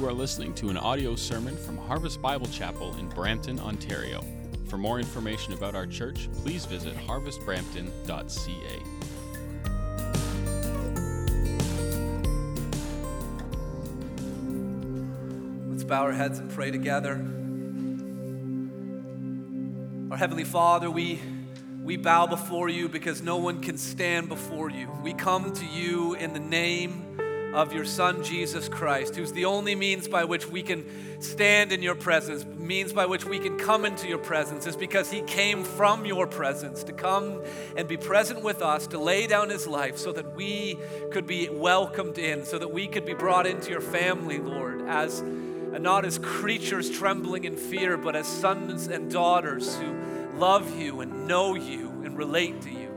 You are listening to an audio sermon from Harvest Bible Chapel in Brampton, Ontario. For more information about our church, please visit harvestbrampton.ca. Let's bow our heads and pray together. Our Heavenly Father, we, we bow before you because no one can stand before you. We come to you in the name of your Son, Jesus Christ, who's the only means by which we can stand in your presence, means by which we can come into your presence, is because he came from your presence to come and be present with us, to lay down his life so that we could be welcomed in, so that we could be brought into your family, Lord, as not as creatures trembling in fear, but as sons and daughters who love you and know you and relate to you.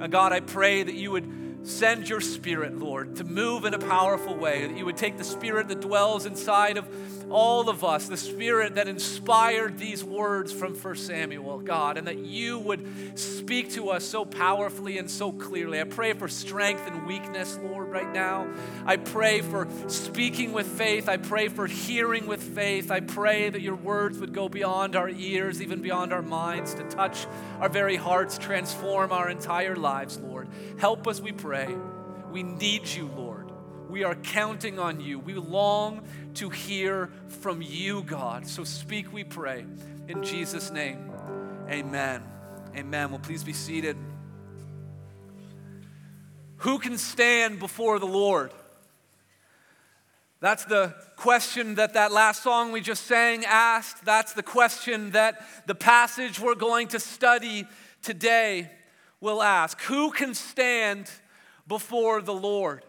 And God, I pray that you would Send your spirit, Lord, to move in a powerful way. That you would take the spirit that dwells inside of all of us, the spirit that inspired these words from 1 Samuel, God, and that you would speak to us so powerfully and so clearly. I pray for strength and weakness, Lord, right now. I pray for speaking with faith. I pray for hearing with faith. I pray that your words would go beyond our ears, even beyond our minds, to touch our very hearts, transform our entire lives, Lord. Help us, we pray. We need you, Lord. We are counting on you. We long to hear from you, God. So speak, we pray. In Jesus' name, amen. Amen. Well, please be seated. Who can stand before the Lord? That's the question that that last song we just sang asked. That's the question that the passage we're going to study today will ask. Who can stand before the Lord?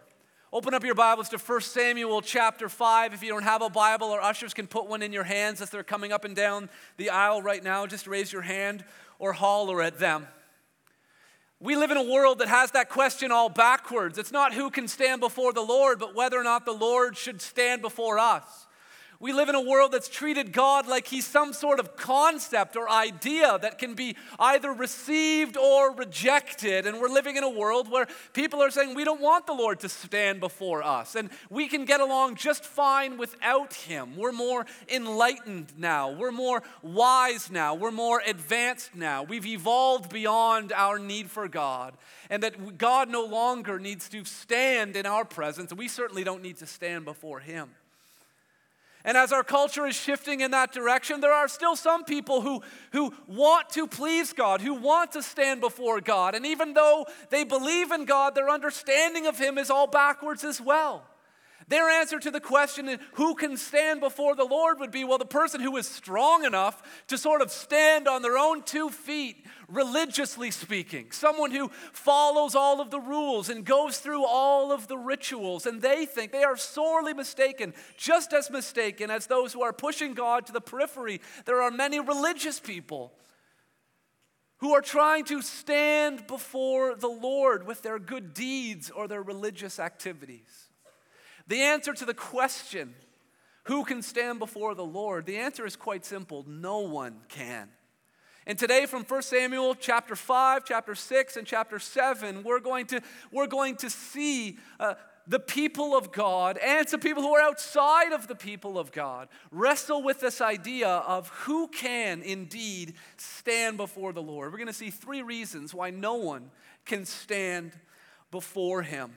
Open up your Bibles to 1 Samuel chapter 5. If you don't have a Bible, our ushers can put one in your hands as they're coming up and down the aisle right now. Just raise your hand or holler at them. We live in a world that has that question all backwards. It's not who can stand before the Lord, but whether or not the Lord should stand before us. We live in a world that's treated God like he's some sort of concept or idea that can be either received or rejected. And we're living in a world where people are saying we don't want the Lord to stand before us. And we can get along just fine without him. We're more enlightened now. We're more wise now. We're more advanced now. We've evolved beyond our need for God. And that God no longer needs to stand in our presence. And we certainly don't need to stand before him. And as our culture is shifting in that direction, there are still some people who, who want to please God, who want to stand before God. And even though they believe in God, their understanding of Him is all backwards as well. Their answer to the question, who can stand before the Lord, would be well, the person who is strong enough to sort of stand on their own two feet, religiously speaking. Someone who follows all of the rules and goes through all of the rituals. And they think they are sorely mistaken, just as mistaken as those who are pushing God to the periphery. There are many religious people who are trying to stand before the Lord with their good deeds or their religious activities. The answer to the question, who can stand before the Lord? The answer is quite simple no one can. And today, from 1 Samuel chapter 5, chapter 6, and chapter 7, we're going to, we're going to see uh, the people of God and some people who are outside of the people of God wrestle with this idea of who can indeed stand before the Lord. We're going to see three reasons why no one can stand before him.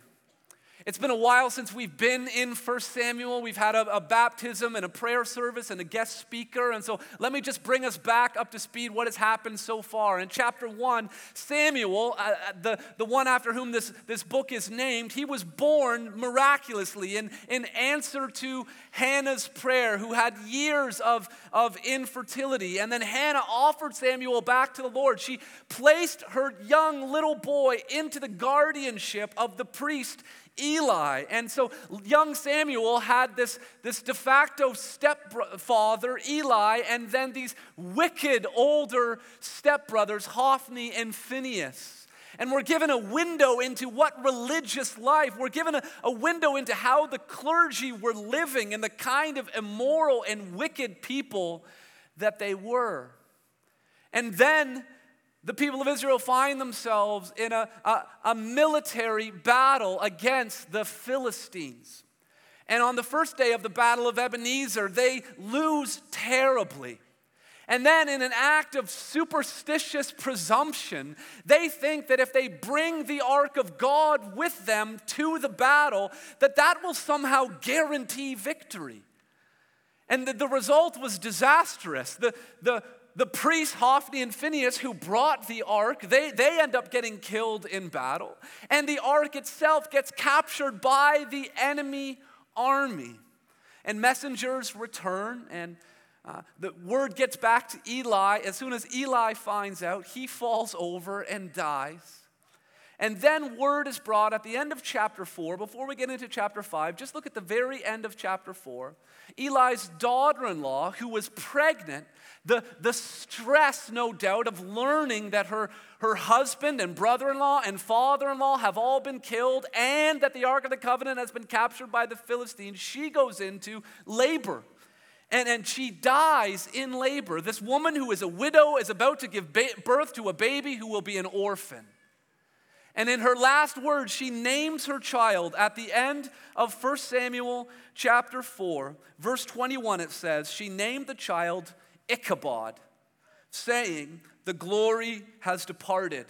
It's been a while since we've been in 1 Samuel. We've had a, a, baptism and a prayer service and a guest speaker. And so let me just bring us back up to speed what has happened so far. In chapter 1, Samuel, uh, uh, the, the one after whom this, this book is named, he was born miraculously in, in answer to Hannah's prayer, who had years of, of infertility. And then Hannah offered Samuel back to the Lord. She placed her young little boy into the guardianship of the priest Eli. And so young Samuel had this, this de facto stepfather, Eli, and then these wicked older stepbrothers, Hophni and Phinehas. And we're given a window into what religious life, we're given a, a window into how the clergy were living and the kind of immoral and wicked people that they were. And then the people of Israel find themselves in a, a, a, military battle against the Philistines. And on the first day of the Battle of Ebenezer, they lose terribly. And then, in an act of superstitious presumption, they think that if they bring the ark of God with them to the battle, that that will somehow guarantee victory. And the, the result was disastrous. The, the, the priests, Hophni and Phinehas who brought the ark, they, they end up getting killed in battle. And the ark itself gets captured by the enemy army. And messengers return, and uh, the word gets back to Eli. As soon as Eli finds out, he falls over and dies. And then word is brought at the end of chapter 4. Before we get into chapter 5, just look at the very end of chapter 4. Eli's daughter in law, who was pregnant, the, the stress, no doubt, of learning that her, her husband and brother in law and father in law have all been killed and that the Ark of the Covenant has been captured by the Philistines, she goes into labor. And, and she dies in labor. This woman who is a widow is about to give ba- birth to a baby who will be an orphan. And in her last words, she names her child at the end of 1 Samuel chapter 4, verse 21, it says, She named the child Ichabod, saying, The glory has departed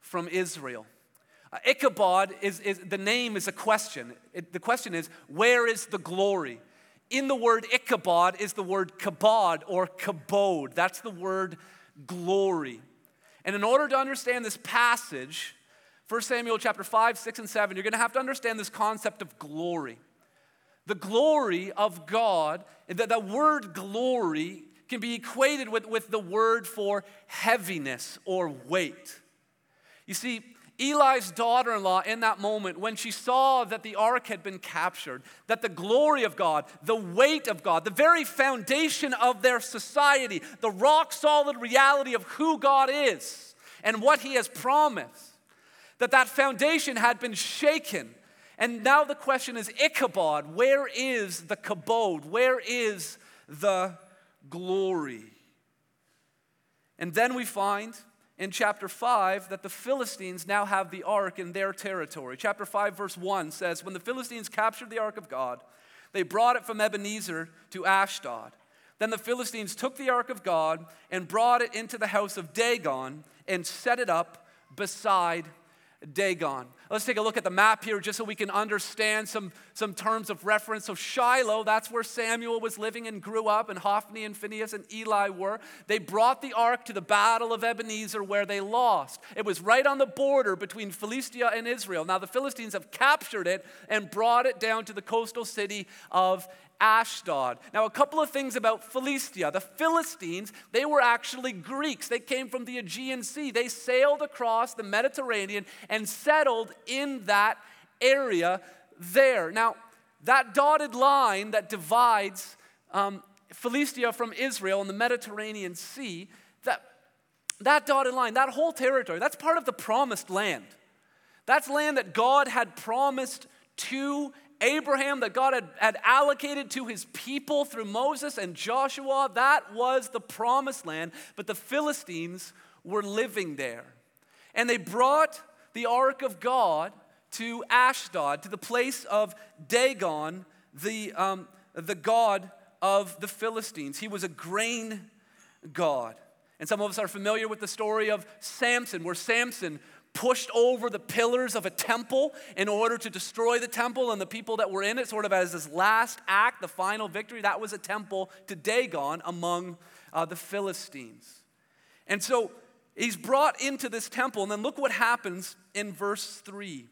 from Israel. Uh, Ichabod is, is, the name is a question. It, the question is, where is the glory? In the word Ichabod is the word kabod or kabod. That's the word glory. And in order to understand this passage, 1 Samuel chapter 5, 6, and 7, you're going to have to understand this concept of glory. The glory of God, that the word glory can be equated with, with the word for heaviness or weight. You see, Eli's daughter in law, in that moment, when she saw that the ark had been captured, that the glory of God, the weight of God, the very foundation of their society, the rock solid reality of who God is and what He has promised, that that foundation had been shaken. And now the question is Ichabod, where is the kabod? Where is the glory. And then we find in chapter 5 that the Philistines now have the ark in their territory. Chapter 5, verse 1 says When the Philistines captured the ark of God, they brought it from Ebenezer to Ashdod. Then the Philistines took the ark of God and brought it into the house of Dagon and set it up beside Dagon. Let's take a look at the map here just so we can understand some, some terms of reference. So, Shiloh, that's where Samuel was living and grew up, and Hophni and Phinehas and Eli were. They brought the ark to the battle of Ebenezer where they lost. It was right on the border between Philistia and Israel. Now, the Philistines have captured it and brought it down to the coastal city of Ashdod. Now, a couple of things about Philistia. The Philistines, they were actually Greeks. They came from the Aegean Sea. They sailed across the Mediterranean and settled in that area there. Now, that dotted line that divides um, Philistia from Israel in the Mediterranean Sea, that, that dotted line, that whole territory, that's part of the promised land. That's land that God had promised to Abraham that God had, had allocated to his people through Moses and Joshua, that was the promised land, but the Philistines were living there. And they brought the ark of God to Ashdod, to the place of Dagon, the, um, the god of the Philistines. He was a grain god. And some of us are familiar with the story of Samson, where Samson pushed over the pillars of a temple in order to destroy the temple and the people that were in it, sort of as this last act, the final victory. That was a temple to Dagon among uh, the Philistines. And so he's brought into this temple, and then look what happens in verse 3.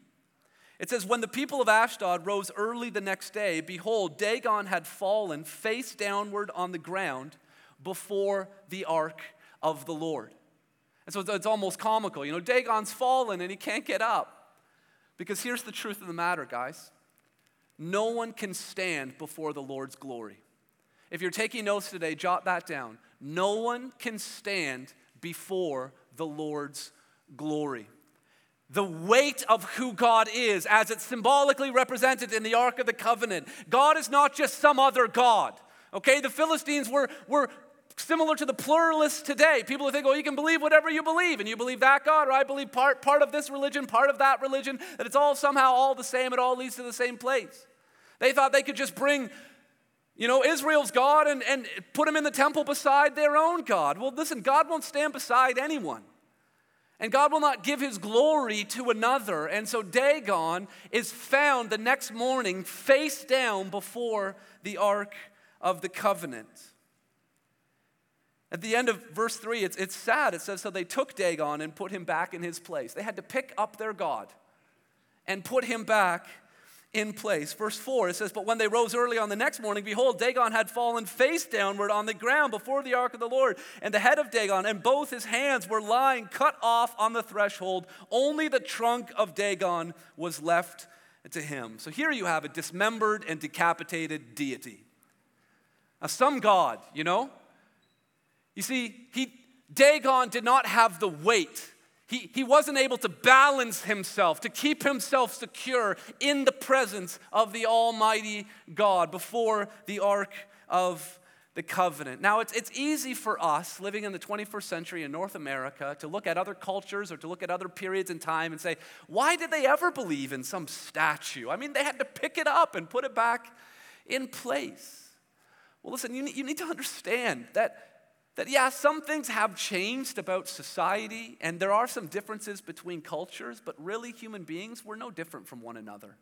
It says, When the people of Ashdod rose early the next day, behold, Dagon had fallen face downward on the ground before the ark of the Lord. And so it's almost comical. You know, Dagon's fallen and he can't get up. Because here's the truth of the matter, guys no one can stand before the Lord's glory. If you're taking notes today, jot that down. No one can stand before the Lord's glory. The weight of who God is, as it's symbolically represented in the Ark of the Covenant. God is not just some other God. Okay, the Philistines were, were similar to the pluralists today. People who think, well, you can believe whatever you believe, and you believe that God, or I believe part, part of this religion, part of that religion, that it's all somehow all the same, it all leads to the same place. They thought they could just bring, you know, Israel's God and, and put him in the temple beside their own God. Well, listen, God won't stand beside anyone. And God will not give his glory to another. And so Dagon is found the next morning face down before the Ark of the Covenant. At the end of verse 3, it's, it's sad. It says, So they took Dagon and put him back in his place. They had to pick up their God and put him back in place. Verse 4, it says, But when they rose early on the next morning, behold, Dagon had fallen face downward on the ground before the ark of the Lord, and the head of Dagon and both his hands were lying cut off on the threshold. Only the trunk of Dagon was left to him. So here you have a dismembered and decapitated deity. Now, some God, you know? You see, he, Dagon did not have the weight he, he wasn't able to balance himself, to keep himself secure in the presence of the Almighty God before the Ark of the Covenant. Now, it's, it's easy for us living in the 21st century in North America to look at other cultures or to look at other periods in time and say, why did they ever believe in some statue? I mean, they had to pick it up and put it back in place. Well, listen, you, you need to understand that that, yeah, some things have changed about society, and there are some differences between cultures, but really, human beings, we're no different from one another.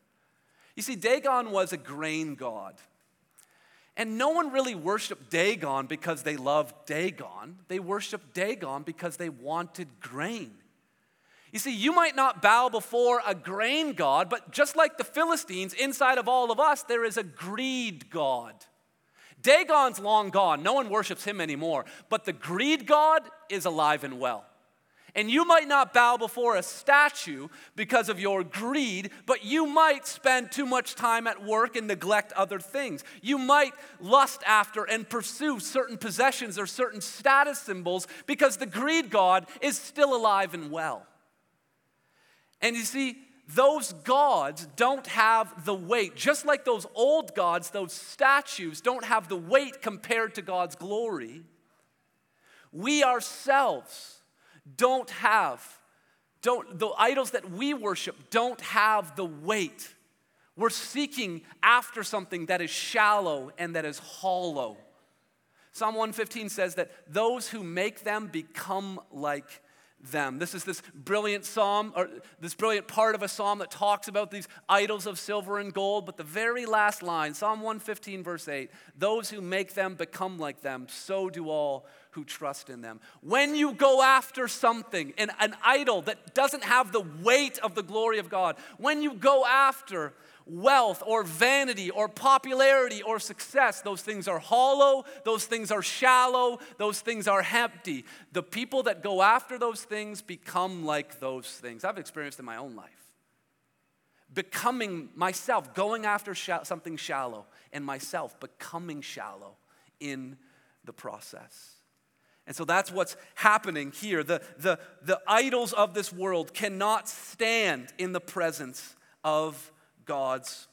You see, Dagon was a grain god. And no one really worshiped Dagon because they loved Dagon. They worshiped Dagon because they wanted grain. You see, you might not bow before a grain god, but just like the Philistines, inside of all of us, there is a greed god. Dagon's long gone. No one worships him anymore. But the greed God is alive and well. And you might not bow before a statue because of your greed, but you might spend too much time at work and neglect other things. You might lust after and pursue certain possessions or certain status symbols because the greed God is still alive and well. And you see, those gods don't have the weight. Just like those old gods, those statues don't have the weight compared to God's glory. We ourselves don't have, don't, the idols that we worship don't have the weight. We're seeking after something that is shallow and that is hollow. Psalm 115 says that those who make them become like them. This is this brilliant psalm, or this brilliant part of a psalm that talks about these idols of silver and gold. But the very last line, Psalm 115, verse 8 those who make them become like them, so do all who trust in them. When you go after something, an, an idol that doesn't have the weight of the glory of God, when you go after wealth or vanity or popularity or success, those things are hollow, those things are shallow, those things are empty. The people that go after those things become like those things. I've experienced in my own life. Becoming myself, going after sh- something shallow, and myself becoming shallow in the process. And so that's what's happening here. The, the, the idols of this world cannot stand in the presence of God's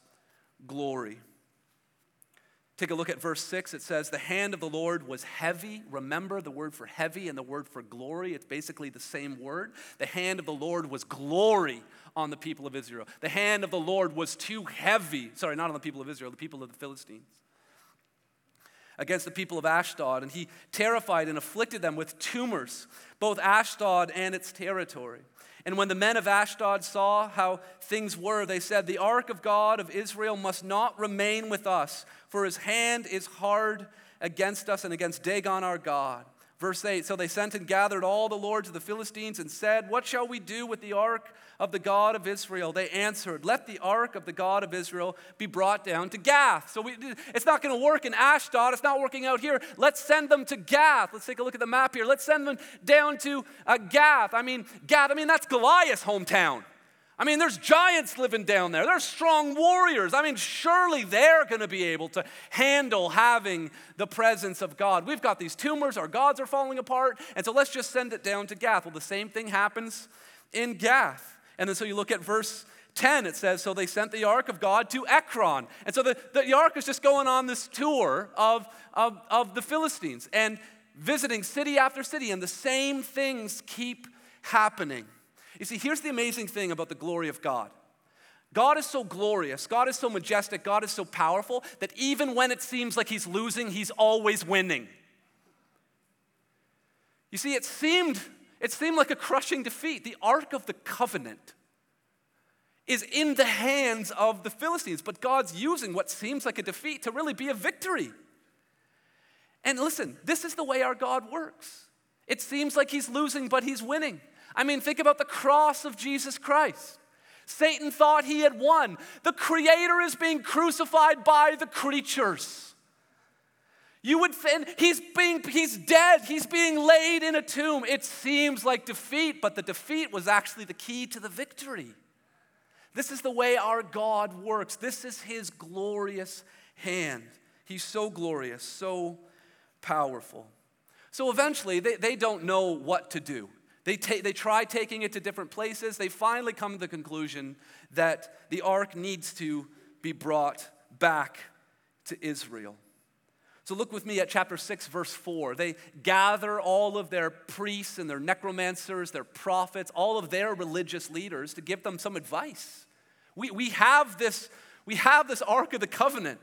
glory. Take a look at verse 6. It says, The hand of the Lord was heavy. Remember the word for heavy and the word for glory. It's basically the same word. The hand of the Lord was glory on the people of Israel. The hand of the Lord was too heavy. Sorry, not on the people of Israel, the people of the Philistines. Against the people of Ashdod. And he terrified and afflicted them with tumors, both Ashdod and its territory. And when the men of Ashdod saw how things were, they said, The ark of God of Israel must not remain with us, for his hand is hard against us and against Dagon our God. Verse 8 So they sent and gathered all the lords of the Philistines and said, What shall we do with the ark of the God of Israel? They answered, Let the ark of the God of Israel be brought down to Gath. So we, it's not going to work in Ashdod. It's not working out here. Let's send them to Gath. Let's take a look at the map here. Let's send them down to uh, Gath. I mean, Gath, I mean, that's Goliath's hometown. I mean, there's giants living down there. There's strong warriors. I mean, surely they're going to be able to handle having the presence of God. We've got these tumors, our gods are falling apart, and so let's just send it down to Gath. Well, the same thing happens in Gath. And then so you look at verse 10, it says, So they sent the ark of God to Ekron. And so the, the ark is just going on this tour of, of, of the Philistines and visiting city after city, and the same things keep happening. You see, here's the amazing thing about the glory of God God is so glorious, God is so majestic, God is so powerful that even when it seems like he's losing, he's always winning. You see, it seemed, it seemed like a crushing defeat. The Ark of the Covenant is in the hands of the Philistines, but God's using what seems like a defeat to really be a victory. And listen, this is the way our God works. It seems like he's losing, but he's winning. I mean, think about the cross of Jesus Christ. Satan thought he had won. The Creator is being crucified by the creatures. You would think he's being he's dead, he's being laid in a tomb. It seems like defeat, but the defeat was actually the key to the victory. This is the way our God works. This is his glorious hand. He's so glorious, so powerful. So eventually, they, they don't know what to do. They, ta- they try taking it to different places. They finally come to the conclusion that the ark needs to be brought back to Israel. So look with me at chapter 6, verse 4. They gather all of their priests and their necromancers, their prophets, all of their religious leaders to give them some advice. We, we, have, this, we have this Ark of the Covenant,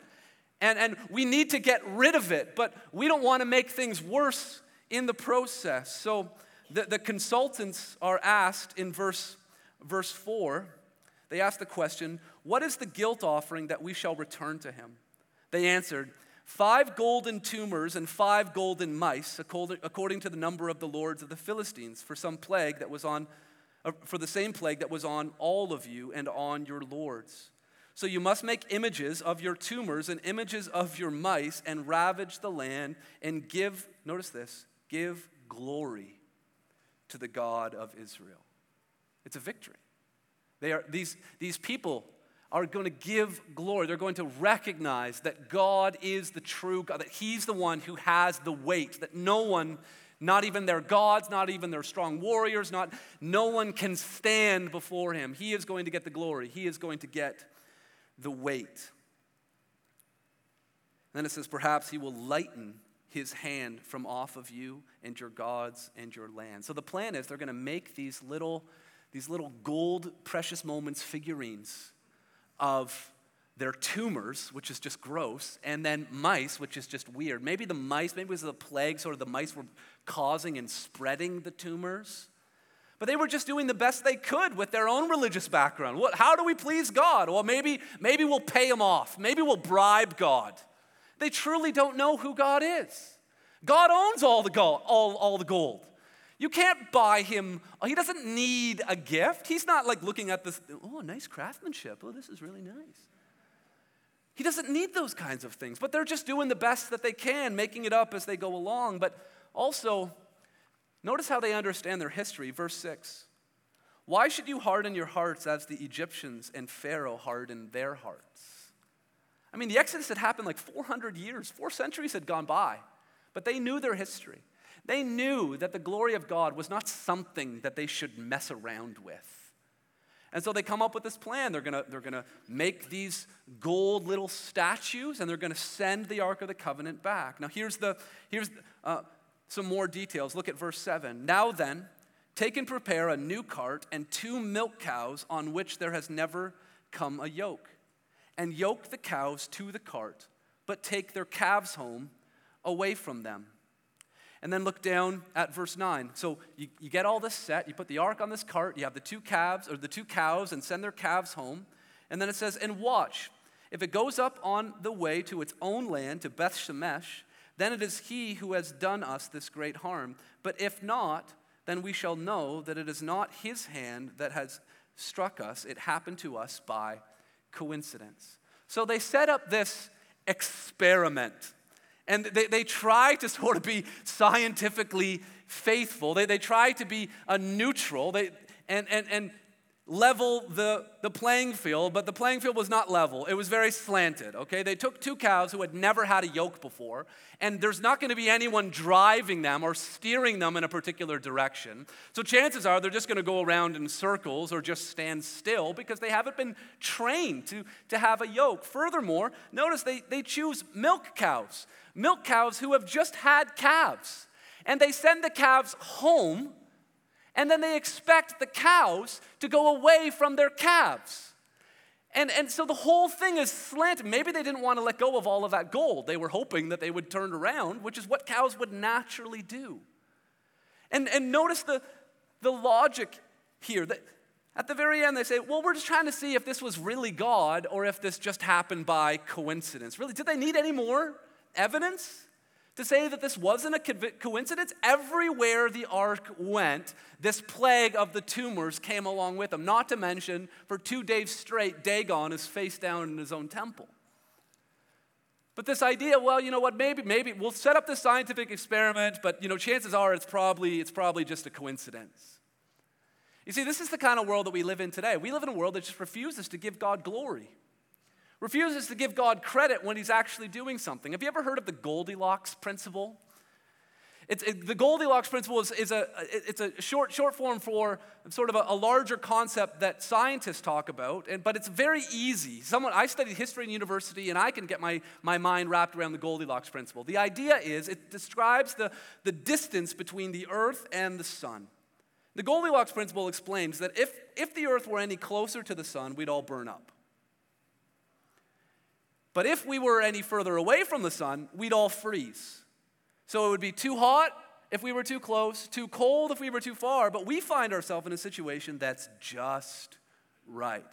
and, and we need to get rid of it, but we don't want to make things worse in the process. So the, the consultants are asked in verse, verse 4, they ask the question, What is the guilt offering that we shall return to him? They answered, Five golden tumors and five golden mice, according to the number of the lords of the Philistines, for some plague that was on, uh, for the same plague that was on all of you and on your lords. So you must make images of your tumors and images of your mice and ravage the land and give, notice this, give glory to the God of Israel. It's a victory. They are, these, these people are going to give glory. They're going to recognize that God is the true God, that He's the one who has the weight, that no one, not even their gods, not even their strong warriors, not, no one can stand before Him. He is going to get the glory, He is going to get the weight. then it says, perhaps He will lighten his hand from off of you and your gods and your land. So the plan is they're going to make these little, these little gold precious moments figurines of their tumors, which is just gross, and then mice, which is just weird. Maybe the mice, maybe it was the plague, sort of the mice were causing and spreading the tumors. But they were just doing the best they could with their own religious background. What, how do we please God? Well, maybe, maybe we'll pay him off. Maybe we'll bribe God. They truly don't know who God is. God owns all the gold, all, all the gold. You can't buy him, he doesn't need a gift. He's not like looking at this, oh, nice craftsmanship. Oh, this is really nice. He doesn't need those kinds of things, but they're just doing the best that they can, making it up as they go along. But also, notice how they understand their history. Verse 6 Why should you harden your hearts as the Egyptians and Pharaoh hardened their hearts? I mean, the Exodus had happened like 400 years, four centuries had gone by, but they knew their history. They knew that the glory of God was not something that they should mess around with. And so they come up with this plan. They're gonna, they're gonna make these gold little statues and they're gonna send the Ark of the Covenant back. Now, here's, the, here's uh, some more details. Look at verse 7. Now then, take and prepare a new cart and two milk cows on which there has never come a yoke and yoke the cows to the cart, but take their calves home away from them. And then look down at verse 9. So you, you get all this set, you put the ark on this cart, you have the two calves or the two cows and send their calves home. And then it says, And watch, if it goes up on the way to its own land, to Beth Shemesh, then it is he who has done us this great harm. But if not, then we shall know that it is not his hand that has struck us, it happened to us by coincidence. So they set up this experiment. And they, they try to sort of be scientifically faithful. They, they try to be a neutral. They, and, and, and level the, the playing field, but the playing field was not level. It was very slanted, okay? They took two cows who had never had a yoke before, and there's not going to be anyone driving them or steering them in a particular direction. So chances are they're just going to go around in circles or just stand still because they haven't been trained to, to have a yoke. Furthermore, notice they, they choose milk cows, milk cows who have just had calves, and they send the calves home and then they expect the cows to go away from their calves. And, and so the whole thing is slanted. Maybe they didn't want to let go of all of that gold. They were hoping that they would turn around, which is what cows would naturally do. And, and notice the, the logic here. That at the very end, they say, well, we're just trying to see if this was really God or if this just happened by coincidence. Really, did they need any more evidence? To say that this wasn't a coincidence. Everywhere the ark went, this plague of the tumors came along with them. Not to mention, for two days straight, Dagon is face down in his own temple. But this idea, well, you know what, maybe, maybe we'll set up this scientific experiment, but you know, chances are it's probably, it's probably just a coincidence. You see, this is the kind of world that we live in today. We live in a world that just refuses to give God glory refuses to give God credit when he's actually doing something. Have you ever heard of the Goldilocks principle? It, the Goldilocks principle is, is a, it's a short, short form for sort of a, a, larger concept that scientists talk about, and, but it's very easy. Someone, I studied history in university, and I can get my, my mind wrapped around the Goldilocks principle. The idea is it describes the, the distance between the earth and the sun. The Goldilocks principle explains that if, if the earth were any closer to the sun, we'd all burn up. But if we were any further away from the sun, we'd all freeze. So it would be too hot if we were too close, too cold if we were too far, but we find ourselves in a situation that's just right.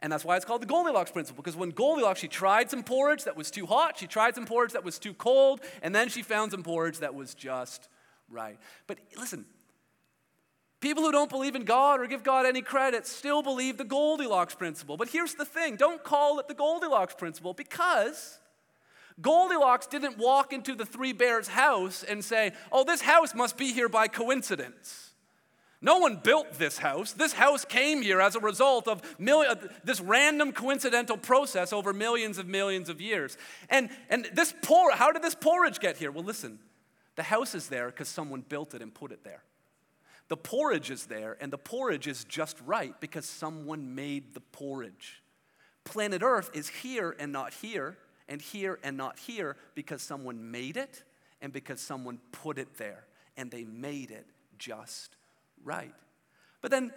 And that's why it's called the Goldilocks principle, because when Goldilocks, she tried some porridge that was too hot, she tried some porridge that was too cold, and then she found some porridge that was just right. But listen, People who don't believe in God or give God any credit still believe the Goldilocks principle. But here's the thing don't call it the Goldilocks principle because Goldilocks didn't walk into the three bears' house and say, oh, this house must be here by coincidence. No one built this house. This house came here as a result of million, uh, this random coincidental process over millions of millions of years. And, and this por- how did this porridge get here? Well, listen, the house is there because someone built it and put it there. The porridge is there, and the porridge is just right because someone made the porridge. Planet Earth is here and not here, and here and not here because someone made it and because someone put it there, and they made it just right. But then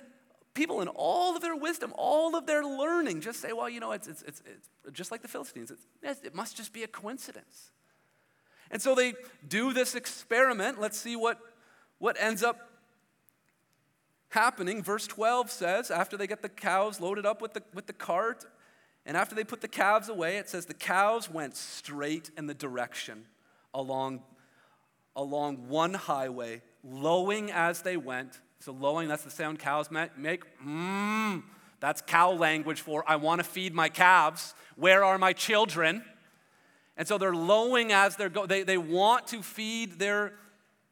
people in all of their wisdom, all of their learning, just say, well, you know, it's, it's, it's, it's just like the Philistines. it must just be a coincidence. And so they do this experiment. Let's see what, what ends up happening, verse 12 says, after they get the cows loaded up with the, with the cart, and after they put the calves away, it says the cows went straight in the direction along, along one highway, lowing as they went. So, lowing, that's the sound cows make. Mmm, that's cow language for I want to feed my calves. Where are my children? And so they're lowing as they're going. They, they want to feed their,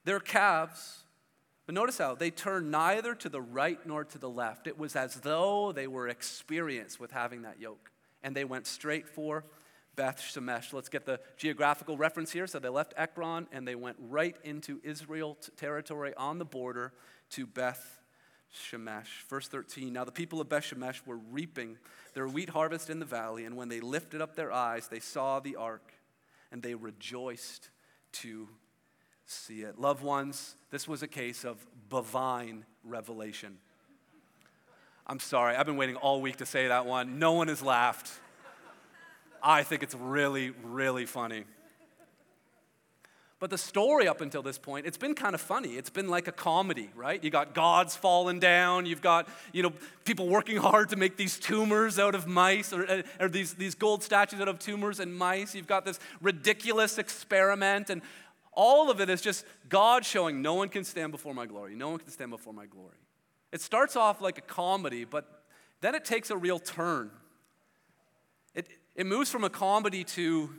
their calves. But notice how they turned neither to the right nor to the left. It was as though they were experienced with having that yoke. And they went straight for Beth Shemesh. Let's get the geographical reference here. So they left Ekron and they went right into Israel territory on the border to Beth Shemesh. Verse 13 Now the people of Beth Shemesh were reaping their wheat harvest in the valley, and when they lifted up their eyes, they saw the ark, and they rejoiced to see it. Loved ones, this was a case of bovine revelation. I'm sorry, I've been waiting all week to say that one. No one has laughed. I think it's really, really funny. But the story up until this point, it's been kind of funny. It's been like a comedy, right? You got gods falling down. You've got, you know, people working hard to make these tumors out of mice or, uh, or these, these gold statues out of tumors and mice. You've got this ridiculous experiment. And all of it is just God showing no one can stand before my glory. No one can stand before my glory. It starts off like a comedy, but then it takes a real turn. It, it moves from a comedy to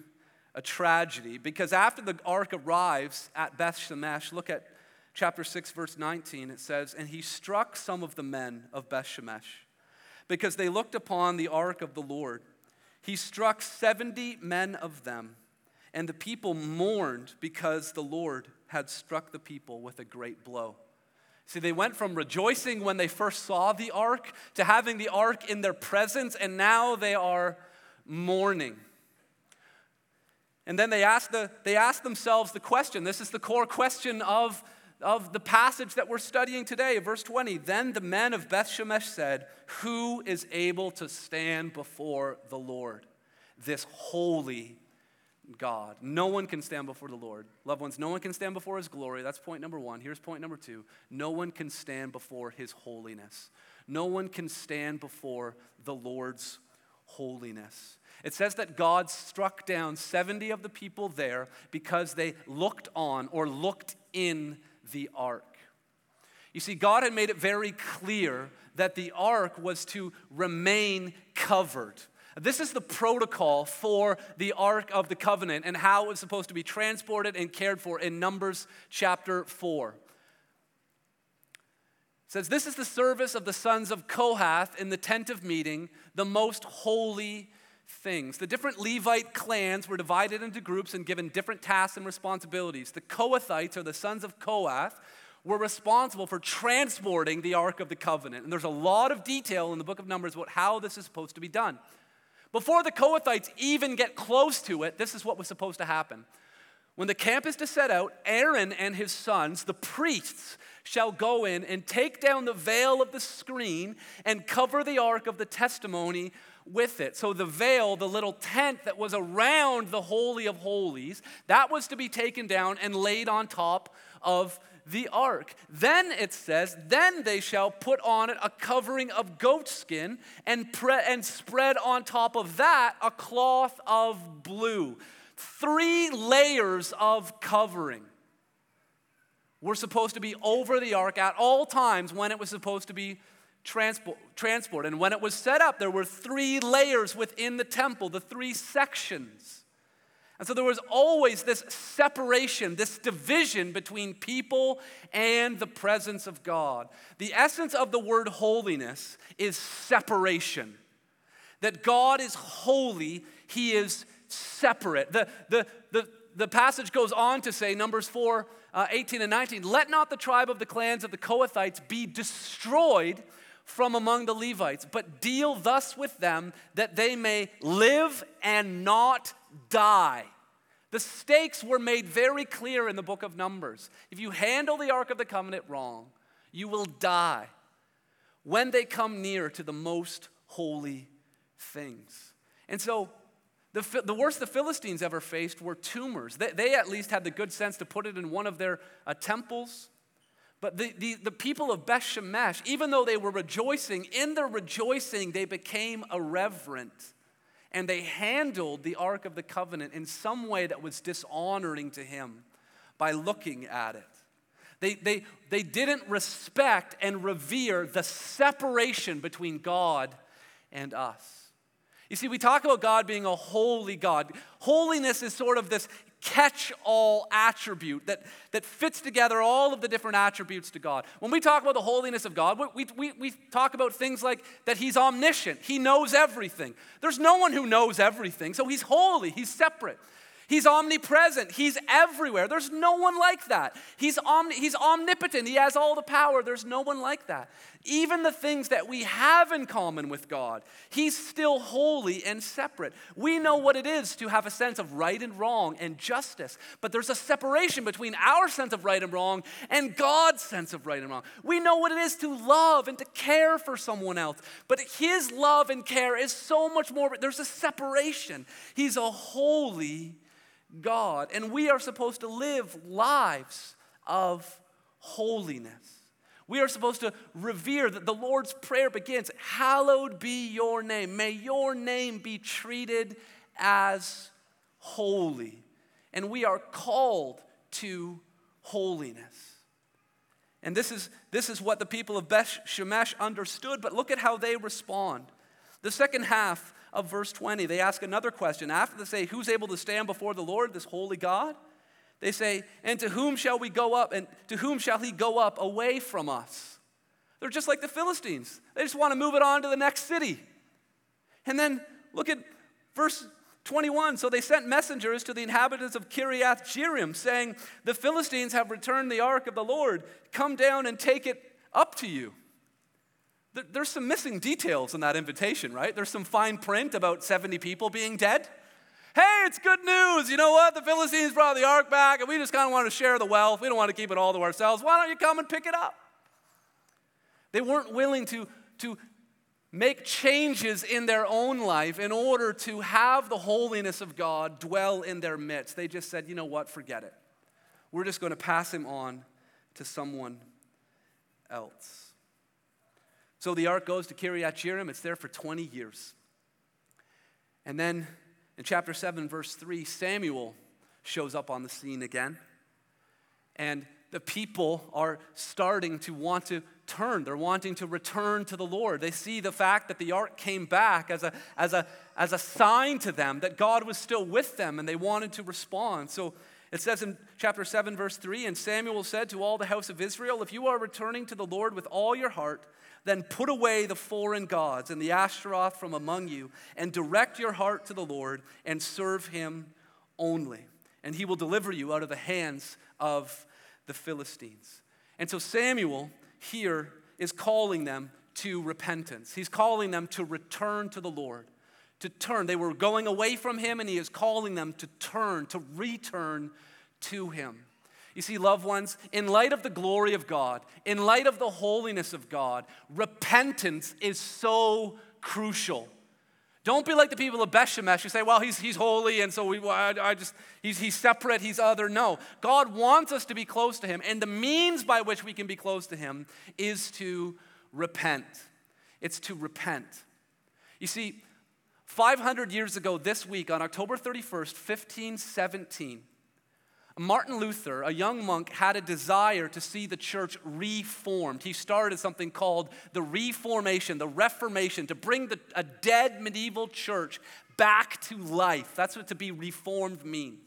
a tragedy because after the ark arrives at Beth Shemesh, look at chapter 6, verse 19. It says, And he struck some of the men of Beth Shemesh because they looked upon the ark of the Lord. He struck 70 men of them and the people mourned because the Lord had struck the people with a great blow. See, they went from rejoicing when they first saw the ark to having the ark in their presence, and now they are mourning. And then they ask, the, they ask themselves the question this is the core question of of the passage that we're studying today, verse 20. Then the men of Beth Shemesh said, Who is able to stand before the Lord, this holy God? No one can stand before the Lord. Loved ones, no one can stand before his glory. That's point number one. Here's point number two no one can stand before his holiness. No one can stand before the Lord's holiness. It says that God struck down 70 of the people there because they looked on or looked in the ark. You see, God had made it very clear that the ark was to remain covered. This is the protocol for the Ark of the Covenant and how it was supposed to be transported and cared for in Numbers chapter 4. It says, This is the service of the sons of Kohath in the tent of meeting, the most holy things. The different Levite clans were divided into groups and given different tasks and responsibilities. The Kohathites, or the sons of Kohath, were responsible for transporting the Ark of the Covenant. And there's a lot of detail in the book of Numbers about how this is supposed to be done. Before the Kohathites even get close to it, this is what was supposed to happen. When the camp is to set out, Aaron and his sons, the priests, shall go in and take down the veil of the screen and cover the ark of the testimony with it. So the veil, the little tent that was around the Holy of Holies, that was to be taken down and laid on top of the ark. Then it says, Then they shall put on it a covering of goat skin and, pre- and spread on top of that a cloth of blue. Three layers of covering were supposed to be over the ark at all times when it was supposed to be transport, transport. And when it was set up, there were three layers within the temple, the three sections. And so there was always this separation, this division between people and the presence of God. The essence of the word holiness is separation. That God is holy, He is separate. The, the, the, the passage goes on to say, Numbers 4 uh, 18 and 19, let not the tribe of the clans of the Kohathites be destroyed from among the Levites, but deal thus with them that they may live and not die. The stakes were made very clear in the book of Numbers. If you handle the Ark of the Covenant wrong, you will die when they come near to the most holy things. And so, the, the worst the Philistines ever faced were tumors. They, they, at least had the good sense to put it in one of their uh, temples. But the, the, the, people of Beth Shemesh, even though they were rejoicing, in their rejoicing, they became irreverent and they handled the Ark of the Covenant in some way that was dishonoring to him by looking at it. They, they, they didn't respect and revere the separation between God and us. You see, we talk about God being a holy God. Holiness is sort of this catch all attribute that, that fits together all of the different attributes to God. When we talk about the holiness of God, we, we, we talk about things like that He's omniscient, He knows everything. There's no one who knows everything, so He's holy, He's separate. He's omnipresent. He's everywhere. There's no one like that. He's, omni- he's omnipotent. He has all the power. There's no one like that. Even the things that we have in common with God, He's still holy and separate. We know what it is to have a sense of right and wrong and justice, but there's a separation between our sense of right and wrong and God's sense of right and wrong. We know what it is to love and to care for someone else, but His love and care is so much more. There's a separation. He's a holy God. And we are supposed to live lives of holiness. We are supposed to revere that the Lord's Prayer begins Hallowed be your name. May your name be treated as holy. And we are called to holiness. And this is, this is what the people of Beth Shemesh understood, but look at how they respond. The second half of verse 20, they ask another question. After they say, Who's able to stand before the Lord, this holy God? They say, And to whom shall we go up? And to whom shall he go up away from us? They're just like the Philistines. They just want to move it on to the next city. And then look at verse 21. So they sent messengers to the inhabitants of Kiriath Jearim, saying, The Philistines have returned the ark of the Lord. Come down and take it up to you. There's some missing details in that invitation, right? There's some fine print about 70 people being dead. Hey, it's good news. You know what? The Philistines brought the ark back, and we just kind of want to share the wealth. We don't want to keep it all to ourselves. Why don't you come and pick it up? They weren't willing to, to make changes in their own life in order to have the holiness of God dwell in their midst. They just said, you know what? Forget it. We're just going to pass him on to someone else. So the ark goes to Kiriath Jearim. It's there for 20 years. And then in chapter 7, verse 3, Samuel shows up on the scene again. And the people are starting to want to turn. They're wanting to return to the Lord. They see the fact that the ark came back as a, as a, as a sign to them that God was still with them and they wanted to respond. So it says in chapter 7, verse 3 And Samuel said to all the house of Israel, If you are returning to the Lord with all your heart, then put away the foreign gods and the Ashtaroth from among you, and direct your heart to the Lord and serve him only. And he will deliver you out of the hands of the Philistines. And so Samuel here is calling them to repentance. He's calling them to return to the Lord, to turn. They were going away from him, and he is calling them to turn, to return to him. You see, loved ones, in light of the glory of God, in light of the holiness of God, repentance is so crucial. Don't be like the people of Bethshemesh who say, well, he's, he's holy, and so we, I, I just, he's, he's separate, he's other. No, God wants us to be close to him, and the means by which we can be close to him is to repent. It's to repent. You see, 500 years ago this week, on October 31st, 1517, Martin Luther, a young monk, had a desire to see the church reformed. He started something called the Reformation, the Reformation, to bring the, a dead medieval church back to life. That's what to be reformed means.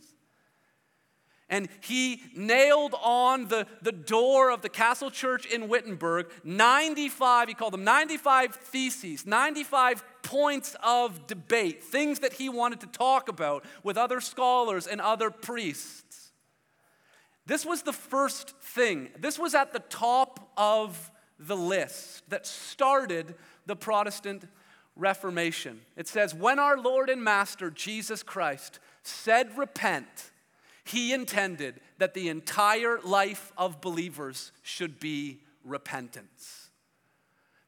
And he nailed on the, the door of the Castle Church in Wittenberg 95, he called them 95 theses, 95 points of debate, things that he wanted to talk about with other scholars and other priests. This was the first thing. This was at the top of the list that started the Protestant Reformation. It says, When our Lord and Master Jesus Christ said, Repent, he intended that the entire life of believers should be repentance.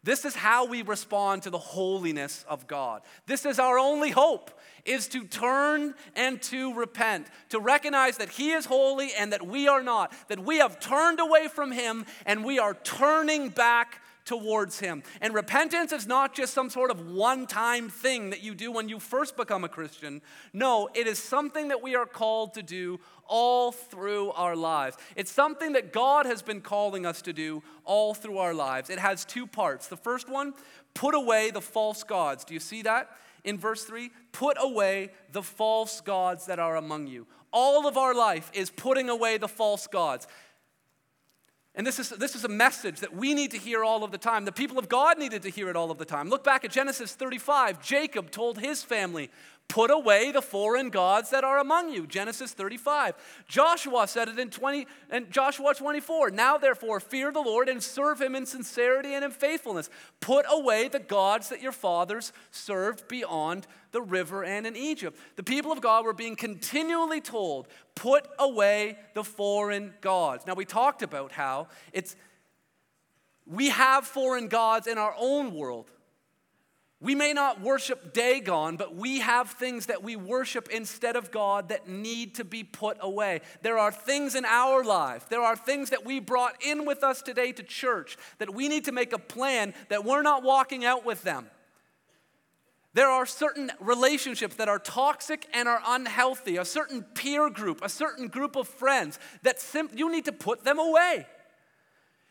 This is how we respond to the holiness of God. This is our only hope is to turn and to repent, to recognize that he is holy and that we are not, that we have turned away from him and we are turning back towards Him. And repentance is not just some sort of one time thing that you do when you first become a Christian. No, it is something that we are called to do all through our lives. It's something that God has been calling us to do all through our lives. It has two parts. The first one, put away the false gods. Do you see that? In verse 3, put away the false gods that are among you. All of our life is putting away the false gods. And this is, this is a message that we need to hear all of the time. The people of God needed to hear it all of the time. Look back at Genesis 35. Jacob told his family, Put away the foreign gods that are among you. Genesis 35. Joshua said it in 20 and Joshua 24. Now therefore fear the Lord and serve him in sincerity and in faithfulness. Put away the gods that your fathers served beyond the river and in Egypt. The people of God were being continually told, put away the foreign gods. Now we talked about how it's we have foreign gods in our own world. We may not worship Dagon, but we have things that we worship instead of God that need to be put away. There are things in our life, there are things that we brought in with us today to church that we need to make a plan that we're not walking out with them. There are certain relationships that are toxic and are unhealthy, a certain peer group, a certain group of friends that sim- you need to put them away.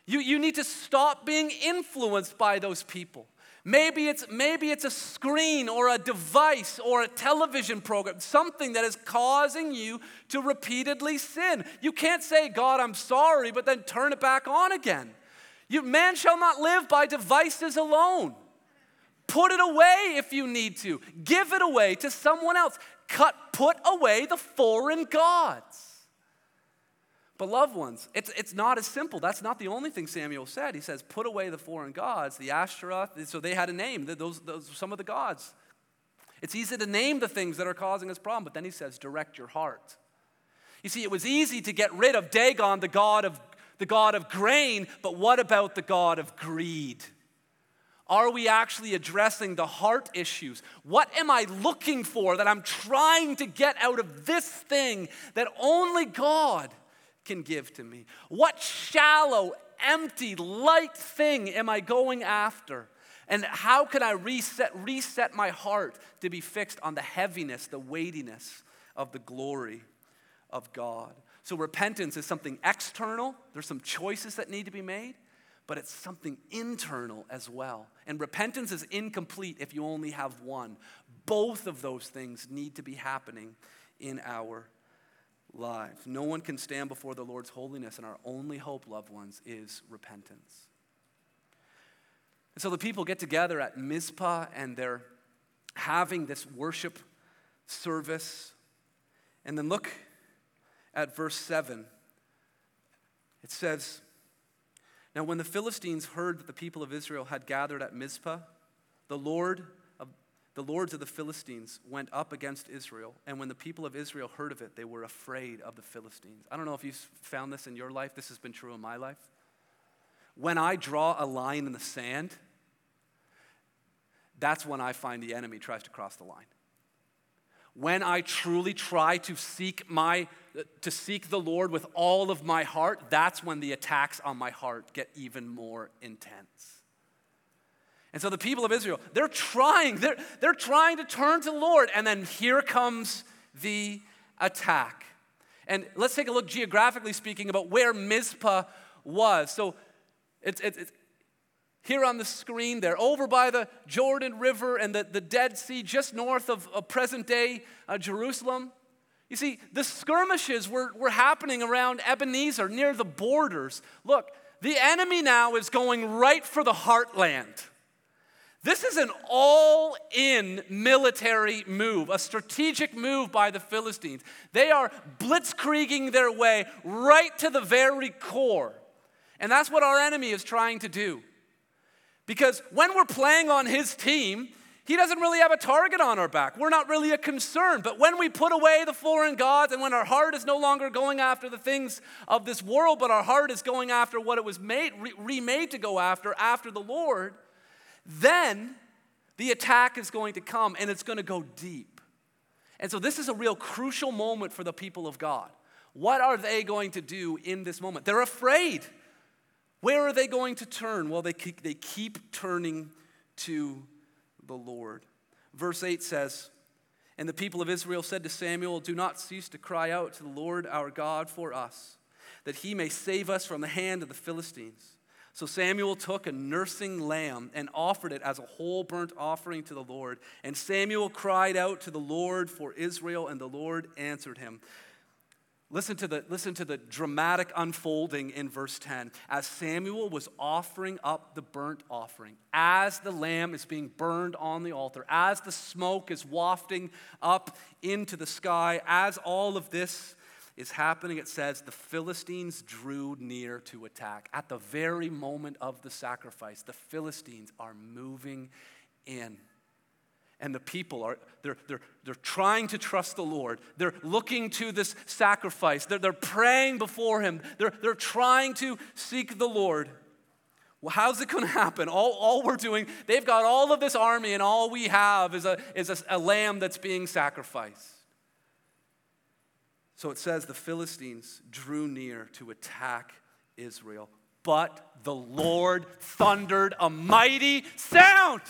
You, you need to stop being influenced by those people. Maybe it's, maybe it's a screen or a device or a television program, something that is causing you to repeatedly sin. You can't say, God, I'm sorry, but then turn it back on again. You, man shall not live by devices alone. Put it away if you need to. Give it away to someone else. Cut, put away the foreign gods. But, loved ones, it's, it's not as simple. That's not the only thing Samuel said. He says, put away the foreign gods, the Ashtaroth. So they had a name, those, those some of the gods. It's easy to name the things that are causing us problem, but then he says, direct your heart. You see, it was easy to get rid of Dagon, the god of, the god of grain, but what about the god of greed? Are we actually addressing the heart issues? What am I looking for that I'm trying to get out of this thing that only God can give to me? What shallow, empty, light thing am I going after? And how can I reset, reset my heart to be fixed on the heaviness, the weightiness of the glory of God? So, repentance is something external. There's some choices that need to be made, but it's something internal as well. And repentance is incomplete if you only have one. Both of those things need to be happening in our lives. No one can stand before the Lord's holiness, and our only hope, loved ones, is repentance. And so the people get together at Mizpah and they're having this worship service. And then look at verse 7. It says, Now when the Philistines heard that the people of Israel had gathered at Mizpah, the Lord the lords of the Philistines went up against Israel, and when the people of Israel heard of it, they were afraid of the Philistines. I don't know if you've found this in your life. This has been true in my life. When I draw a line in the sand, that's when I find the enemy tries to cross the line. When I truly try to seek my to seek the Lord with all of my heart, that's when the attacks on my heart get even more intense. And so the people of Israel, they're trying, they're, they're trying to turn to the Lord, and then here comes the attack. And let's take a look geographically speaking about where Mizpah was. So it's, it's, here on the screen there, over by the Jordan River and the, the Dead Sea, just north of, of present day uh, Jerusalem. You see, the skirmishes were, were happening around Ebenezer, near the borders. Look, the enemy now is going right for the heartland. This is an all in military move, a strategic move by the Philistines. They are blitzkrieging their way right to the very core. And that's what our enemy is trying to do. Because when we're playing on his team, he doesn't really have a target on our back. We're not really a concern. But when we put away the foreign gods and when our heart is no longer going after the things of this world, but our heart is going after what it was made, re- remade to go after, after the Lord, then the attack is going to come and it's going to go deep. And so this is a real crucial moment for the people of God. What are they going to do in this moment? They're afraid. Where are they going to turn? Well, they keep, they keep turning to the Lord. Verse 8 says, And the people of Israel said to Samuel, Do not cease to cry out to the Lord our God for us, that he may save us from the hand of the Philistines. So Samuel took a nursing lamb and offered it as a whole burnt offering to the Lord. And Samuel cried out to the Lord for Israel, and the Lord answered him. Listen to, the, listen to the dramatic unfolding in verse 10. As Samuel was offering up the burnt offering, as the lamb is being burned on the altar, as the smoke is wafting up into the sky, as all of this is happening, it says the Philistines drew near to attack. At the very moment of the sacrifice, the Philistines are moving in. And the people are they're, they're, they're trying to trust the lord. They're looking to this sacrifice. They're, they're praying before him. They're, they're trying to seek the lord. Well how's it going to happen? All, all we're doing they've got all of this army and all we have is, a, is a, a lamb that's being sacrificed so it says the philistines drew near to attack israel but the lord thundered a mighty sound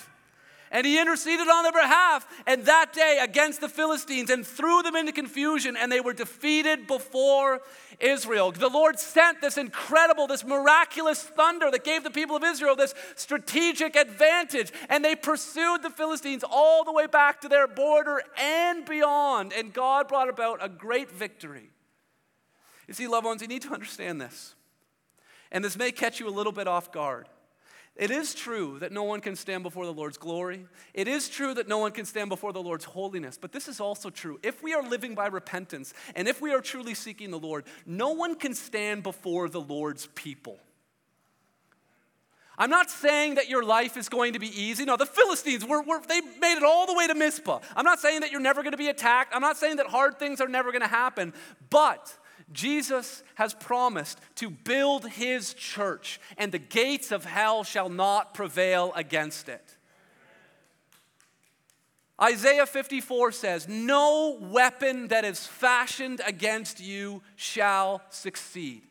and he interceded on their behalf and that day against the Philistines and threw them into confusion and they were defeated before Israel. The Lord sent this incredible, this miraculous thunder that gave the people of Israel this strategic advantage and they pursued the Philistines all the way back to their border and beyond and God brought about a great victory. You see, loved ones, you need to understand this. And this may catch you a little bit off guard. It is true that no one can stand before the Lord's glory. It is true that no one can stand before the Lord's holiness. But this is also true. If we are living by repentance and if we are truly seeking the Lord, no one can stand before the Lord's people. I'm not saying that your life is going to be easy. No, the Philistines, were, were, they made it all the way to Mizpah. I'm not saying that you're never going to be attacked. I'm not saying that hard things are never going to happen. But Jesus has promised to build his church, and the gates of hell shall not prevail against it. Isaiah 54 says, No weapon that is fashioned against you shall succeed.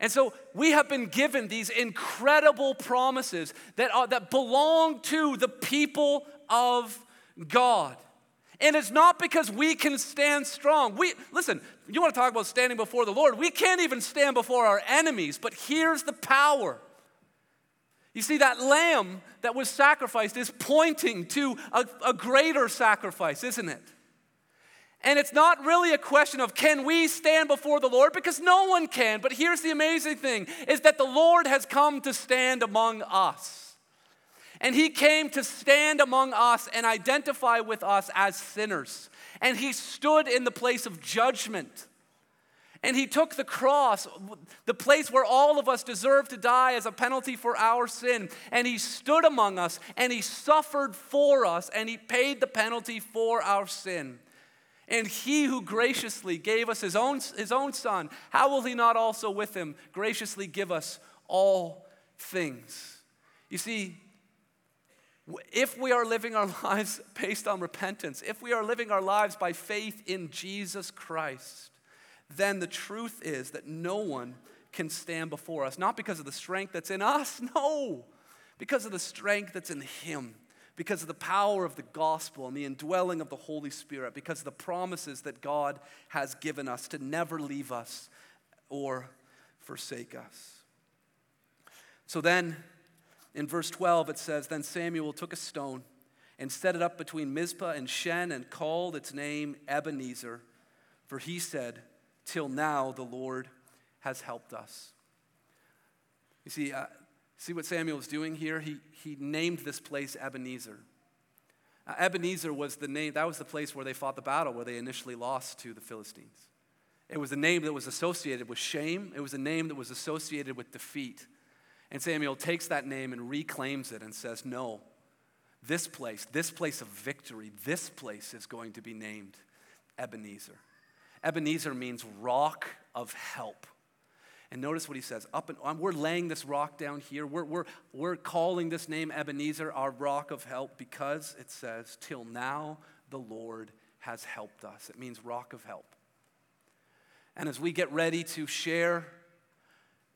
And so we have been given these incredible promises that, are, that belong to the people of God. And it's not because we can stand strong. We listen, you want to talk about standing before the Lord? We can't even stand before our enemies, but here's the power. You see, that lamb that was sacrificed is pointing to a, a greater sacrifice, isn't it? And it's not really a question of can we stand before the Lord because no one can. But here's the amazing thing is that the Lord has come to stand among us. And he came to stand among us and identify with us as sinners. And he stood in the place of judgment. And he took the cross, the place where all of us deserve to die as a penalty for our sin. And he stood among us and he suffered for us and he paid the penalty for our sin. And he who graciously gave us his own, his own son, how will he not also with him graciously give us all things? You see, if we are living our lives based on repentance, if we are living our lives by faith in Jesus Christ, then the truth is that no one can stand before us, not because of the strength that's in us, no, because of the strength that's in Him because of the power of the gospel and the indwelling of the Holy Spirit, because of the promises that God has given us to never leave us or forsake us. So then, in verse 12, it says Then Samuel took a stone and set it up between Mizpah and Shen and called its name Ebenezer, for he said, Till now the Lord has helped us. You see, uh, See what Samuel is doing here? He, he named this place Ebenezer. Uh, Ebenezer was the name, that was the place where they fought the battle, where they initially lost to the Philistines. It was a name that was associated with shame, it was a name that was associated with defeat. And Samuel takes that name and reclaims it and says, No, this place, this place of victory, this place is going to be named Ebenezer. Ebenezer means rock of help. And notice what he says. Up and um, we're laying this rock down here. We're, we're, we're calling this name Ebenezer, our rock of help, because it says, Till now the Lord has helped us. It means rock of help. And as we get ready to share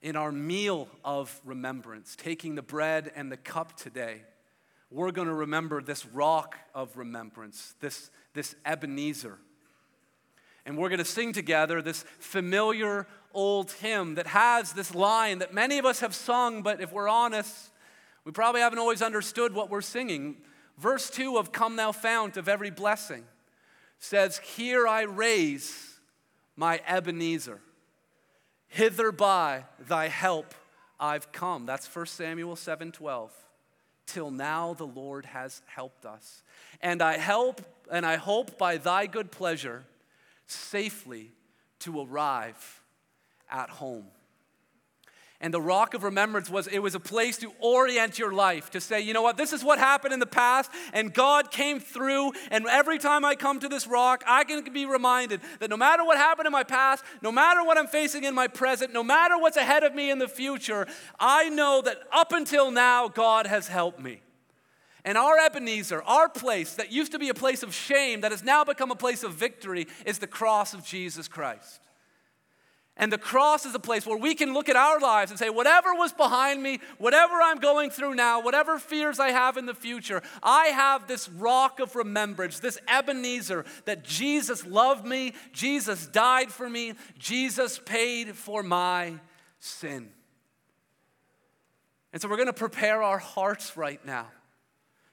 in our meal of remembrance, taking the bread and the cup today, we're going to remember this rock of remembrance, this, this Ebenezer. And we're going to sing together this familiar old hymn that has this line that many of us have sung, but if we're honest, we probably haven't always understood what we're singing. Verse 2 of Come Thou Fount of Every Blessing says, Here I raise my Ebenezer, hither by thy help I've come. That's 1 Samuel 7 12. Till now the Lord has helped us. And I help and I hope by thy good pleasure safely to arrive at home. And the rock of remembrance was it was a place to orient your life, to say, you know what, this is what happened in the past, and God came through. And every time I come to this rock, I can be reminded that no matter what happened in my past, no matter what I'm facing in my present, no matter what's ahead of me in the future, I know that up until now, God has helped me. And our Ebenezer, our place that used to be a place of shame, that has now become a place of victory, is the cross of Jesus Christ. And the cross is a place where we can look at our lives and say, whatever was behind me, whatever I'm going through now, whatever fears I have in the future, I have this rock of remembrance, this Ebenezer that Jesus loved me, Jesus died for me, Jesus paid for my sin. And so we're going to prepare our hearts right now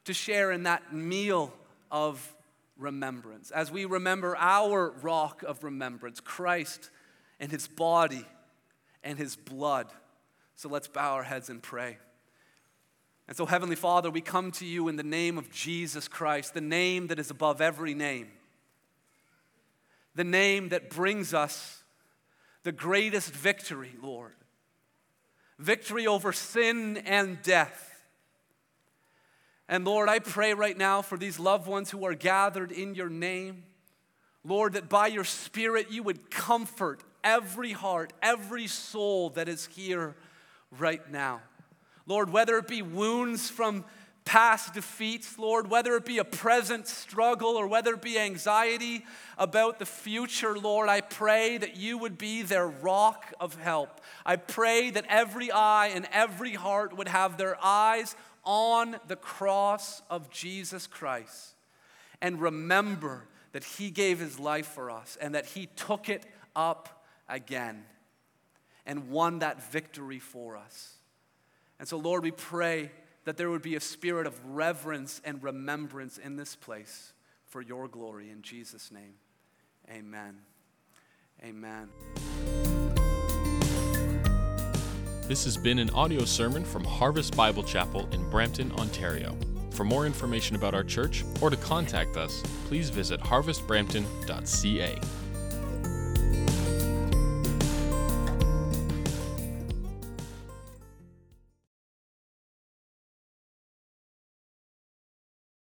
to share in that meal of remembrance as we remember our rock of remembrance, Christ and his body and his blood. So let's bow our heads and pray. And so, Heavenly Father, we come to you in the name of Jesus Christ, the name that is above every name, the name that brings us the greatest victory, Lord. victory over sin and death. And Lord, I pray right now for these loved ones who are gathered in your name. Lord, that by your Spirit you would comfort every heart, every soul that is here right now. Lord, whether it be wounds from past defeats, Lord, whether it be a present struggle or whether it be anxiety about the future, Lord, I pray that you would be their rock of help. I pray that every eye and every heart would have their eyes on the cross of Jesus Christ and remember that he gave his life for us and that he took it up again and won that victory for us. And so, Lord, we pray that there would be a spirit of reverence and remembrance in this place for your glory. In Jesus' name, amen. Amen. This has been an audio sermon from Harvest Bible Chapel in Brampton, Ontario. For more information about our church or to contact us, please visit harvestbrampton.ca.